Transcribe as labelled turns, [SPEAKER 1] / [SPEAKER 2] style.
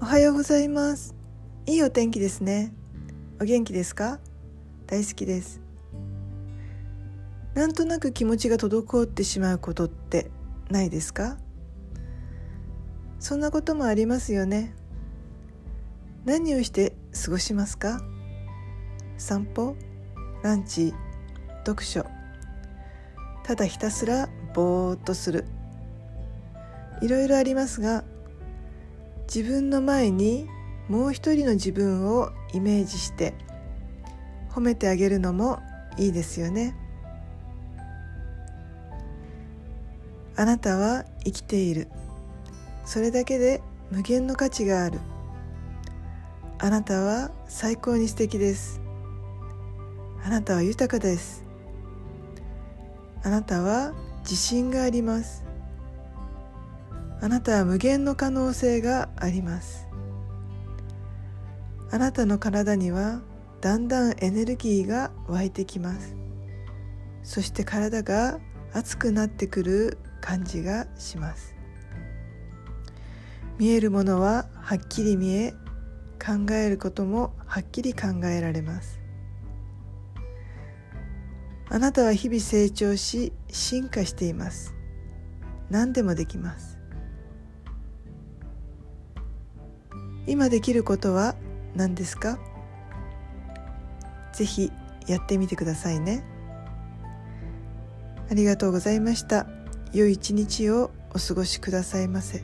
[SPEAKER 1] おはようございます。いいお天気ですね。お元気ですか？大好きです。なんとなく気持ちが滞ってしまうことってないですか？そんなこともありますよね。何をして過ごしますか？散歩ランチ読書。ただひたすらぼーっとする。いろいろありますが自分の前にもう一人の自分をイメージして褒めてあげるのもいいですよね。あなたは生きている。それだけで無限の価値がある。あなたは最高に素敵です。あなたは豊かです。あなたは自信があります。あなたは無限の可能性があります。あなたの体にはだんだんエネルギーが湧いてきます。そして体が熱くなってくる感じがします。見えるものははっきり見え考えることもはっきり考えられます。あなたは日々成長し進化しています。何でもできます。今できることは何ですか？ぜひやってみてくださいね。ありがとうございました。良い一日をお過ごしくださいませ。